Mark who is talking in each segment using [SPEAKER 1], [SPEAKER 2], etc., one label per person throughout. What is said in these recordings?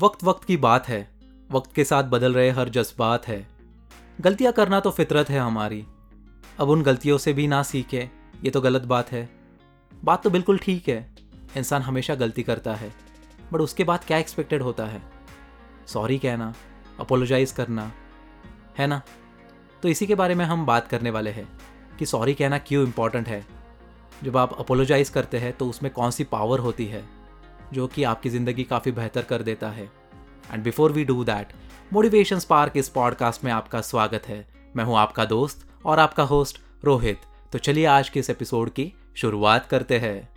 [SPEAKER 1] वक्त वक्त की बात है। वक्त के साथ बदल रहे हर जज्बात है। गलतियाँ करना तो फितरत है हमारी। अब उन गलतियों से भी ना सीखे, ये तो गलत बात है। बात तो बिल्कुल ठीक है, इंसान हमेशा गलती करता है, बट उसके बाद क्या एक्सपेक्टेड होता है? सॉरी कहना अपोलोजाइज करना, है ना? तो इसी के बारे में हम बात करने वाले हैं कि सॉरी कहना क्यों इंपॉर्टेंट है। जब आप अपोलोजाइज करते हैं तो उसमें कौन सी पावर होती है? जो कि आपकी ज़िंदगी काफ़ी बेहतर कर देता है। And before we do that motivation spark इस पॉडकास्ट में आपका स्वागत है। मैं हूँ आपका दोस्त और आपका होस्ट रोहित। तो चलिए आज के इस एपिसोड की शुरुआत करते हैं।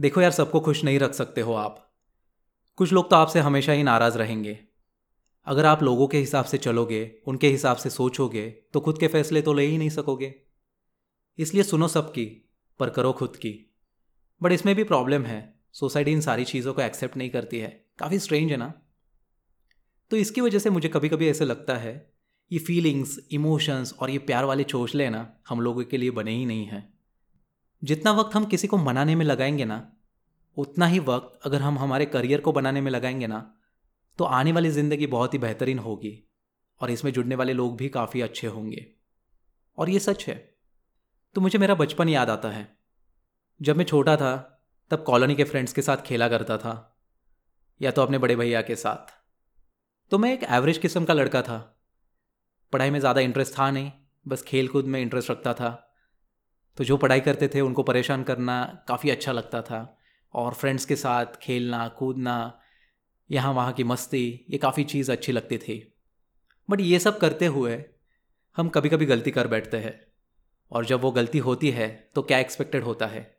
[SPEAKER 1] देखो यार, सबको खुश नहीं रख सकते हो आप। कुछ लोग तो आपसे हमेशा ही नाराज़ रहेंगे। अगर आप लोगों के हिसाब से चलोगे, उनके हिसाब से सोचोगे तो खुद के फैसले तो ले ही नहीं सकोगे। इसलिए सुनो सबकी, पर करो खुद की। बट इसमें भी प्रॉब्लम है। सोसाइटी इन सारी चीज़ों को एक्सेप्ट नहीं करती है। काफ़ी स्ट्रेंज है ना? तो इसकी वजह से मुझे कभी कभी ऐसे लगता है, ये फीलिंग्स इमोशंस और ये प्यार वाले चोचले ना, हम लोगों के लिए बने ही नहीं हैं। जितना वक्त हम किसी को मनाने में लगाएँगे ना, उतना ही वक्त अगर हम हमारे करियर को बनाने में लगाएँगे ना तो आने वाली ज़िंदगी बहुत ही बेहतरीन होगी और इसमें जुड़ने वाले लोग भी काफ़ी अच्छे होंगे। और ये सच है। तो मुझे मेरा बचपन याद आता है। जब मैं छोटा था तब कॉलोनी के फ्रेंड्स के साथ खेला करता था, या तो अपने बड़े भैया के साथ। तो मैं एक एवरेज किस्म का लड़का था। पढ़ाई में ज़्यादा इंटरेस्ट था नहीं, बस खेल कूद में इंटरेस्ट रखता था। तो जो पढ़ाई करते थे, उनको परेशान करना काफ़ी अच्छा लगता था। और फ्रेंड्स के साथ खेलना, कूदना, यहाँ वहाँ की मस्ती, ये काफ़ी चीज़ अच्छी लगती थी। बट ये सब करते हुए हम कभी कभी गलती कर बैठते हैं। और जब वो गलती होती है तो क्या एक्सपेक्टेड होता है?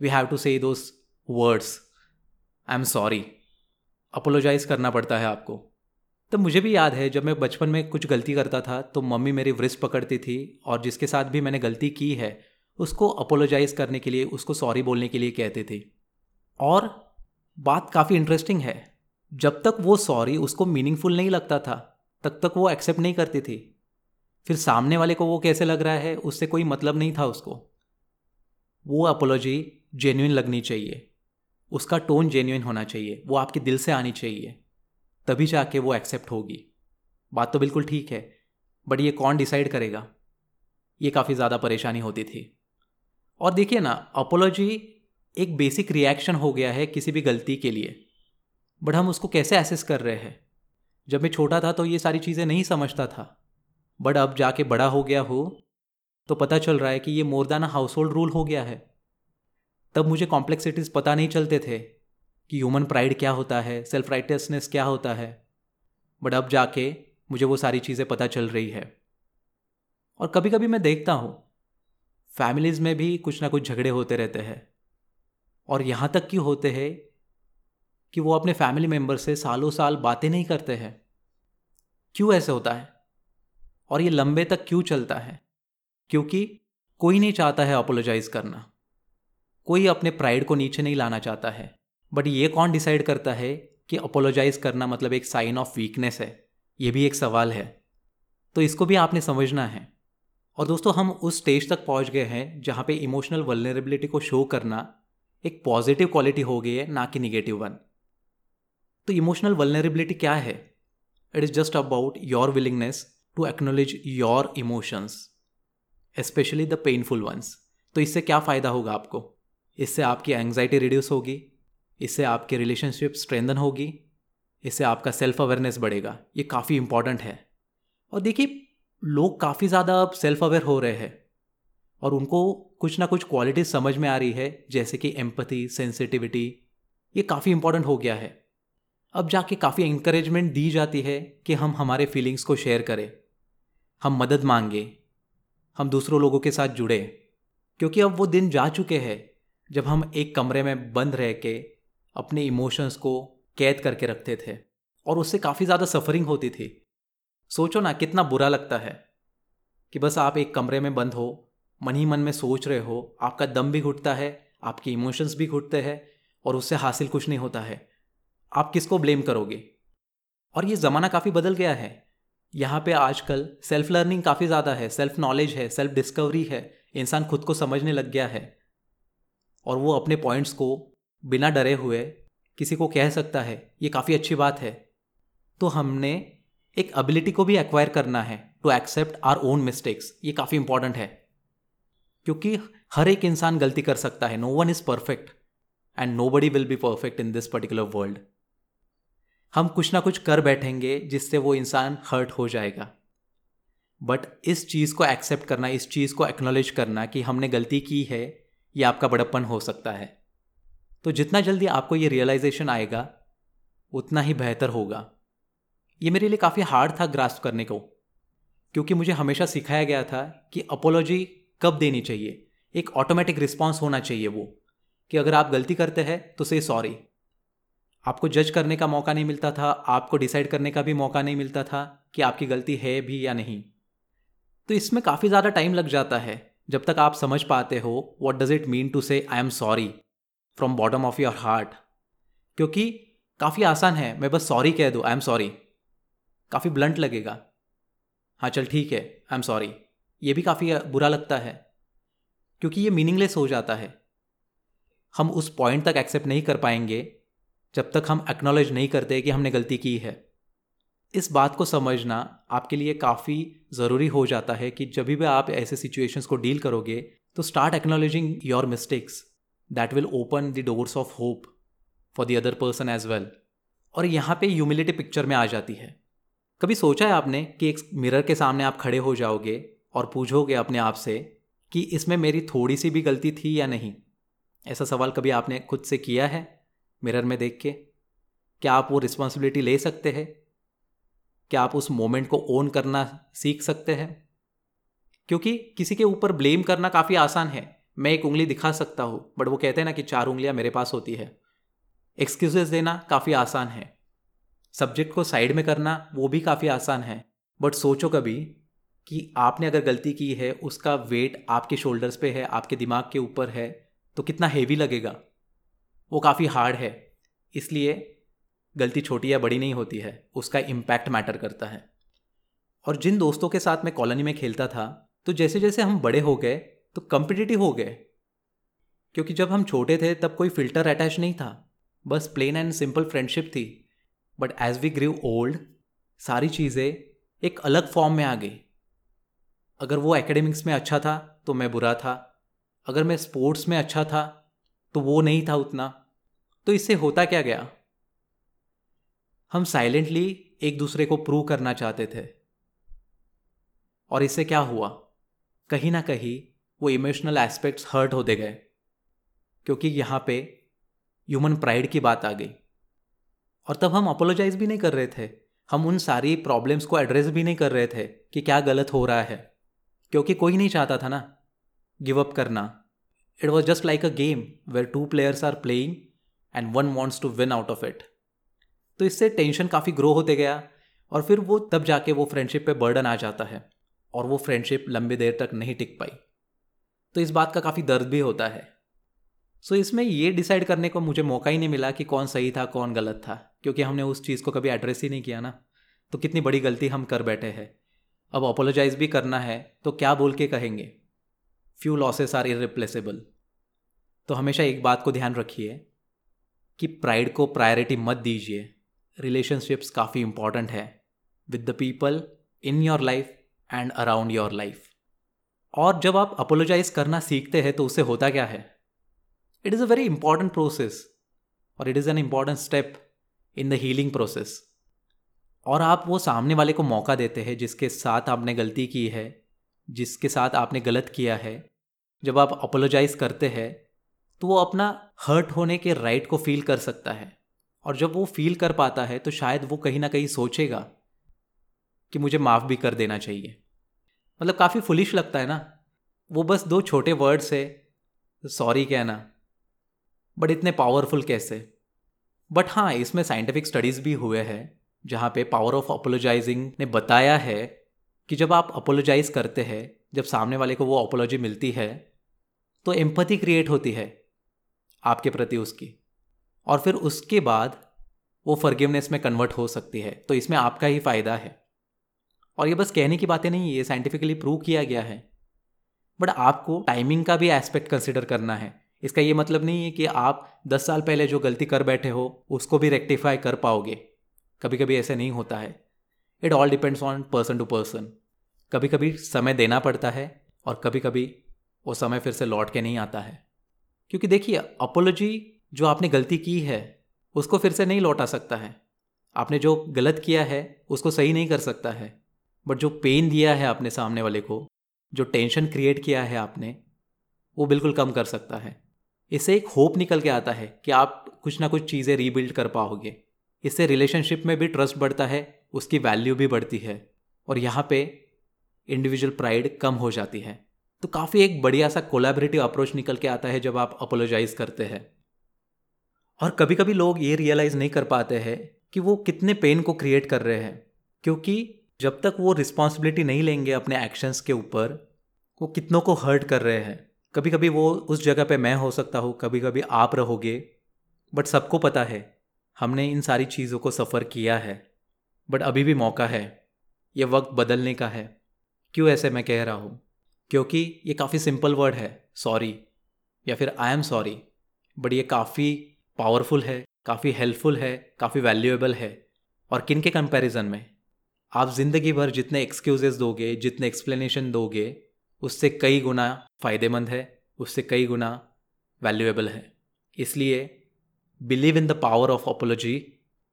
[SPEAKER 1] We have to say those words I am sorry apologize करना पड़ता है आपको। तब मुझे भी याद है, जब मैं बचपन में कुछ गलती करता था तो मम्मी मेरी वृष्ट पकड़ती थी और जिसके साथ भी मैंने गलती की है, उसको अपोलोजाइज करने के लिए, उसको सॉरी बोलने के लिए कहते थे। और बात काफ़ी इंटरेस्टिंग है। जब तक वो सॉरी उसको मीनिंगफुल नहीं लगता था, तब तक वो एक्सेप्ट नहीं करती थी। फिर सामने वाले को वो कैसे लग रहा है, उससे कोई मतलब नहीं था उसको। वो अपोलॉजी जेन्यून लगनी चाहिए। उसका टोन जेन्यून होना चाहिए। वो आपके दिल से आनी चाहिए। तभी जाके वो एक्सेप्ट होगी। बात तो बिल्कुल ठीक है बट ये कौन डिसाइड करेगा? ये काफ़ी ज़्यादा परेशानी होती थी। और देखिए ना अपोलॉजी एक बेसिक रिएक्शन हो गया है किसी भी गलती के लिए। बट हम उसको कैसे एसेस कर रहे हैं? जब मैं छोटा था तो ये सारी चीज़ें नहीं समझता था। बट अब जाके बड़ा हो गया हो तो पता चल रहा है कि ये मोर हाउस होल्ड रूल हो गया है। तब मुझे कॉम्प्लेक्सिटीज़ पता नहीं चलते थे कि ह्यूमन प्राइड क्या होता है सेल्फ राइटसनेस क्या होता है। बट अब जाके मुझे वो सारी चीज़ें पता चल रही है। और कभी कभी मैं देखता हूँ फैमिलीज़ में भी कुछ ना कुछ झगड़े होते रहते हैं। और यहाँ तक कि होते हैं कि वो अपने फैमिली मेंबर से सालों साल बातें नहीं करते हैं। क्यों ऐसे होता है? और ये लंबे तक क्यों चलता है? क्योंकि कोई नहीं चाहता है अपोलोजाइज करना। कोई अपने प्राइड को नीचे नहीं लाना चाहता है। बट ये कौन डिसाइड करता है कि अपोलोजाइज करना मतलब एक साइन ऑफ़ वीकनेस है? ये भी एक सवाल है। तो इसको भी आपने समझना है। और दोस्तों, हम उस स्टेज तक पहुँच गए हैं जहाँ पे इमोशनल वलनरेबिलिटी को शो करना एक पॉजिटिव क्वालिटी हो गई है, ना कि निगेटिव वन तो इमोशनल वलनरेबिलिटी क्या है? It is just about your willingness to acknowledge your emotions specially the painful ones तो इससे क्या फ़ायदा होगा आपको? इससे आपकी एंग्जाइटी रिड्यूस होगी, इससे आपकी रिलेशनशिप स्ट्रेंदन होगी, इससे आपका सेल्फ अवेयरनेस बढ़ेगा। ये काफ़ी इंपॉर्टेंट है। और देखिए, लोग काफ़ी ज़्यादा अब सेल्फ अवेयर हो रहे हैं और उनको कुछ ना कुछ क्वालिटीज समझ में आ रही है, जैसे कि एम्पथी सेंसिटिविटी ये काफ़ी इंपॉर्टेंट हो गया है। अब जाके काफ़ी इंकरेजमेंट दी जाती है कि हम हमारे फीलिंग्स को शेयर करें, हम मदद मांगें, हम दूसरों लोगों के साथ जुड़े, क्योंकि अब वो दिन जा चुके हैं। जब हम एक कमरे में बंद रह के अपने इमोशंस को कैद करके रखते थे और उससे काफ़ी ज़्यादा सफरिंग होती थी। सोचो ना, कितना बुरा लगता है कि बस आप एक कमरे में बंद हो, मन ही मन में सोच रहे हो, आपका दम भी घुटता है, आपके इमोशंस भी घुटते हैं और उससे हासिल कुछ नहीं होता है। आप किसको ब्लेम करोगे? और ये ज़माना काफ़ी बदल गया है। यहाँ पे आजकल सेल्फ लर्निंग काफ़ी ज़्यादा है सेल्फ नॉलेज है सेल्फ डिस्कवरी है, इंसान खुद को समझने लग गया है। और वो अपने पॉइंट्स को बिना डरे हुए किसी को कह सकता है, ये काफ़ी अच्छी बात है। तो हमने एक एबिलिटी को भी एक्वायर करना है to accept our own mistakes ये काफ़ी इंपॉर्टेंट है। क्योंकि हर एक इंसान गलती कर सकता है no one is perfect and nobody will be perfect in this particular world हम कुछ ना कुछ कर बैठेंगे जिससे वो इंसान हर्ट हो जाएगा। बट इस चीज़ को एक्सेप्ट करना, इस चीज़ को एक्नोलेज करना कि हमने गलती की है ये आपका बड़प्पन हो सकता है। तो जितना जल्दी आपको ये रियलाइजेशन आएगा, उतना ही बेहतर होगा। ये मेरे लिए काफ़ी हार्ड था ग्रास्प करने को, क्योंकि मुझे हमेशा सिखाया गया था कि अपोलॉजी कब देनी चाहिए। एक ऑटोमेटिक रिस्पॉन्स होना चाहिए वो, कि अगर आप गलती करते हैं तो से सॉरी आपको जज करने का मौका नहीं मिलता था, आपको डिसाइड करने का भी मौका नहीं मिलता था कि आपकी गलती है भी या नहीं। तो इसमें काफ़ी ज़्यादा टाइम लग जाता है। जब तक आप समझ पाते हो what does it mean to say I am sorry from bottom of your heart क्योंकि काफ़ी आसान है, मैं बस सॉरी कह दूँ आई एम सॉरी काफ़ी ब्लंट लगेगा। हाँ चल ठीक है आई एम सॉरी ये भी काफ़ी बुरा लगता है, क्योंकि ये मीनिंगलेस हो जाता है। हम उस पॉइंट तक एक्सेप्ट नहीं कर पाएँगे, जब तक हम एक्नॉलेज नहीं करते कि हमने गलती की है। इस बात को समझना आपके लिए काफ़ी ज़रूरी हो जाता है कि जब भी आप ऐसे सिचुएशंस को डील करोगे तो start acknowledging your mistakes that will open the doors of hope for the other person as well और यहाँ पे ह्यूमिलिटी पिक्चर में आ जाती है। कभी सोचा है आपने कि एक मिरर के सामने आप खड़े हो जाओगे और पूछोगे अपने आप से कि इसमें मेरी थोड़ी सी भी गलती थी या नहीं? ऐसा सवाल कभी आपने खुद से किया है मिरर में देख के? क्या आप वो रिस्पॉन्सिबिलिटी ले सकते हैं? क्या आप उस मोमेंट को ओन करना सीख सकते हैं? क्योंकि किसी के ऊपर ब्लेम करना काफ़ी आसान है। मैं एक उंगली दिखा सकता हूँ, बट वो कहते हैं ना कि चार उंगलियाँ मेरे पास होती है। एक्सक्यूजेस देना काफ़ी आसान है। सब्जेक्ट को साइड में करना वो भी काफ़ी आसान है। बट सोचो कभी कि आपने अगर गलती की है, उसका वेट आपके शोल्डर्स पे है, आपके दिमाग के ऊपर है तो कितना हेवी लगेगा? वो काफ़ी हार्ड है। इसलिए गलती छोटी या बड़ी नहीं होती है, उसका इम्पैक्ट मैटर करता है। और जिन दोस्तों के साथ मैं कॉलोनी में खेलता था तो जैसे जैसे हम बड़े हो गए तो कम्पिटिटिव हो गए। क्योंकि जब हम छोटे थे, तब कोई फ़िल्टर अटैच नहीं था। बस प्लेन एंड सिंपल फ्रेंडशिप थी। But as we grew old सारी चीज़ें एक अलग फॉर्म में आ गई। अगर वो एकेडमिक्स में अच्छा था तो मैं बुरा था। अगर मैं स्पोर्ट्स में अच्छा था तो वो नहीं था उतना। तो इससे होता क्या गया? हम साइलेंटली एक दूसरे को प्रूव करना चाहते थे। और इससे क्या हुआ? कहीं ना कहीं वो इमोशनल एस्पेक्ट्स हर्ट होते गए, क्योंकि यहाँ पे ह्यूमन प्राइड की बात आ गई। और तब हम अपोलोजाइज भी नहीं कर रहे थे। हम उन सारी प्रॉब्लम्स को एड्रेस भी नहीं कर रहे थे कि क्या गलत हो रहा है। क्योंकि कोई नहीं चाहता था ना। गिव अप करना। It was just like a game where two players are playing and one wants to win out of it तो इससे टेंशन काफ़ी ग्रो होते गया और फिर वो तब जाके वो फ्रेंडशिप पे बर्डन आ जाता है और वो फ्रेंडशिप लंबी देर तक नहीं टिक पाई। तो इस बात का काफ़ी दर्द भी होता है। सो इसमें ये डिसाइड करने को मुझे मौका ही नहीं मिला कि कौन सही था, कौन गलत था, क्योंकि हमने उस चीज़ को कभी एड्रेस ही नहीं किया ना। तो कितनी बड़ी गलती हम कर बैठे हैं। अब अपोलोजाइज भी करना है तो क्या बोल के कहेंगे? फ्यू लॉसेस आर इरिप्लेसेबल तो हमेशा एक बात को ध्यान रखिए कि प्राइड को प्रायोरिटी मत दीजिए। रिलेशनशिप्स काफ़ी इंपॉर्टेंट है with the people in your life and around your life और जब आप अपोलोजाइज करना सीखते हैं तो उससे होता क्या है? It is a very important process और it is an important step in the healing process और आप वो सामने वाले को मौका देते हैं, जिसके साथ आपने गलती की है, जिसके साथ आपने गलत किया है। जब आप अपोलोजाइज करते हैं तो वो अपना हर्ट होने के राइट को फील कर सकता है। और जब वो फील कर पाता है तो शायद वो कहीं ना कहीं सोचेगा कि मुझे माफ़ भी कर देना चाहिए। मतलब काफ़ी फुलिश लगता है ना। वो बस दो छोटे वर्ड्स है सॉरी कहना बट इतने पावरफुल कैसे? बट हाँ इसमें साइंटिफिक स्टडीज़ भी हुए हैं, जहाँ पे पावर ऑफ़ अपोलोजाइजिंग ने बताया है कि जब आप अपोलोजाइज करते हैं, जब सामने वाले को वो अपोलॉजी मिलती है तो एम्पति क्रिएट होती है आपके प्रति उसकी। और फिर उसके बाद वो फर्गिवनेस में कन्वर्ट हो सकती है। तो इसमें आपका ही फ़ायदा है। और ये बस कहने की बातें नहीं, ये साइंटिफिकली प्रूव किया गया है। बट आपको टाइमिंग का भी एस्पेक्ट कंसिडर करना है। इसका ये मतलब नहीं है कि आप दस साल पहले जो गलती कर बैठे हो, उसको भी रेक्टिफाई कर पाओगे। कभी कभी ऐसे नहीं होता है। It all depends on person to person कभी कभी समय देना पड़ता है और कभी कभी वो समय फिर से लौट के नहीं आता है। क्योंकि देखिए अपोलॉजी जो आपने गलती की है, उसको फिर से नहीं लौटा सकता है। आपने जो गलत किया है, उसको सही नहीं कर सकता है। बट जो पेन दिया है आपने सामने वाले को, जो टेंशन क्रिएट किया है आपने, वो बिल्कुल कम कर सकता है। इससे एक होप निकल के आता है कि आप कुछ ना कुछ चीज़ें रीबिल्ड कर पाओगे। इससे रिलेशनशिप में भी ट्रस्ट बढ़ता है, उसकी वैल्यू भी बढ़ती है। और यहाँ पे इंडिविजुअल प्राइड कम हो जाती है। तो काफ़ी एक बढ़िया सा कोलाबरेटिव अप्रोच निकल के आता है जब आप अपोलोजाइज करते हैं। और कभी कभी लोग ये रियलाइज़ नहीं कर पाते हैं कि वो कितने पेन को क्रिएट कर रहे हैं, क्योंकि जब तक वो रिस्पॉन्सिबिलिटी नहीं लेंगे अपने एक्शंस के ऊपर, वो कितनों को हर्ट कर रहे हैं। कभी कभी वो उस जगह पे मैं हो सकता हूँ कभी कभी आप रहोगे बट सबको पता है, हमने इन सारी चीज़ों को सफ़र किया है बट अभी भी मौका है, ये वक्त बदलने का है। क्यों ऐसे मैं कह रहा हूँ? क्योंकि ये काफ़ी सिंपल वर्ड है सॉरी या फिर आई एम सॉरी बट ये काफ़ी पावरफुल है, काफ़ी हेल्पफुल है, काफ़ी वैल्यूएबल है। और किन के कंपैरिजन में? आप ज़िंदगी भर जितने एक्सक्यूजेस दोगे, जितने एक्सप्लेनेशन दोगे, उससे कई गुना फ़ायदेमंद है, उससे कई गुना वैल्यूएबल है। इसलिए believe in the power of apology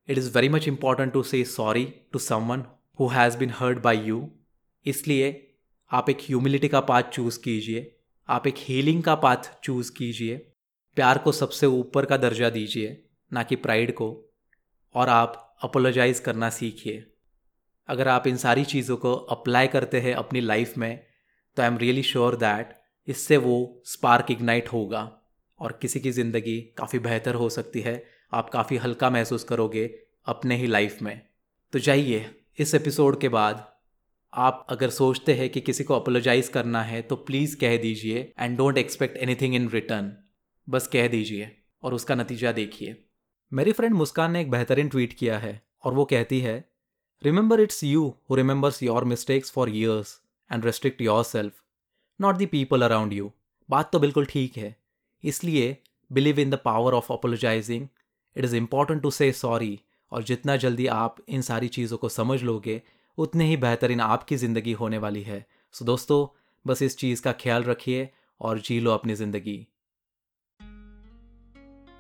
[SPEAKER 1] it is very much important to say sorry to someone who has been hurt by you इसलिए आप एक ह्यूमिलिटी का पाथ चूज़ कीजिए, आप एक हीलिंग का पाथ चूज़ कीजिए। प्यार को सबसे ऊपर का दर्जा दीजिए, ना कि प्राइड को, और आप अपोलोजाइज करना सीखिए। अगर आप इन सारी चीज़ों को अप्लाई करते हैं अपनी लाइफ में तो I am really sure that इससे वो स्पार्क इग्नाइट होगा, और किसी की ज़िंदगी काफ़ी बेहतर हो सकती है। आप काफ़ी हल्का महसूस करोगे अपने ही लाइफ में। तो जाइए, इस एपिसोड के बाद आप अगर सोचते हैं कि किसी को अपोलोजाइज करना है तो प्लीज़ कह दीजिए and don't expect anything in return बस कह दीजिए और उसका नतीजा देखिए। मेरी फ्रेंड मुस्कान ने एक बेहतरीन ट्वीट किया है और वो कहती है remember it's you who remembers your mistakes for years and restrict yourself not the people around you बात तो बिल्कुल ठीक है इसलिए believe in the power of apologizing it is important to say sorry और जितना जल्दी आप इन सारी चीज़ों को समझ लोगे उतने ही बेहतरीन आपकी ज़िंदगी होने वाली है। सो so, दोस्तों बस इस चीज़ का ख्याल रखिए और जी लो अपनी ज़िंदगी।